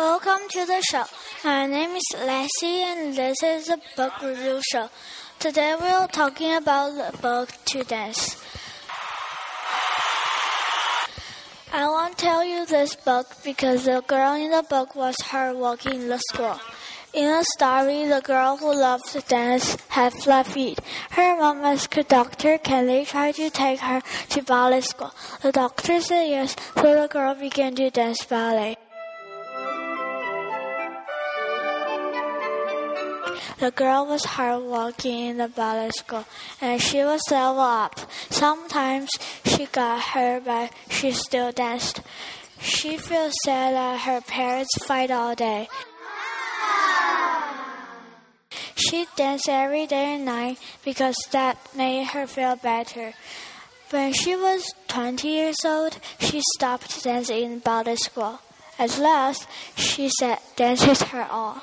Welcome to the show. My name is Lassie and this is the book review show. Today we're talking about the book To Dance. I want to tell you this book because the girl in the book was her walking in the school. In the story, the girl who loves to dance had flat feet. Her mom asked her doctor, can they try to take her to ballet school? The doctor said yes, so the girl began to dance ballet. The girl was hard walking in the ballet school, and she was level up. Sometimes she got hurt, but she still danced. She feels sad that her parents fight all day. She danced every day and night because that made her feel better. When she was 20 years old, she stopped dancing in ballet school. At last, she said dance is her all.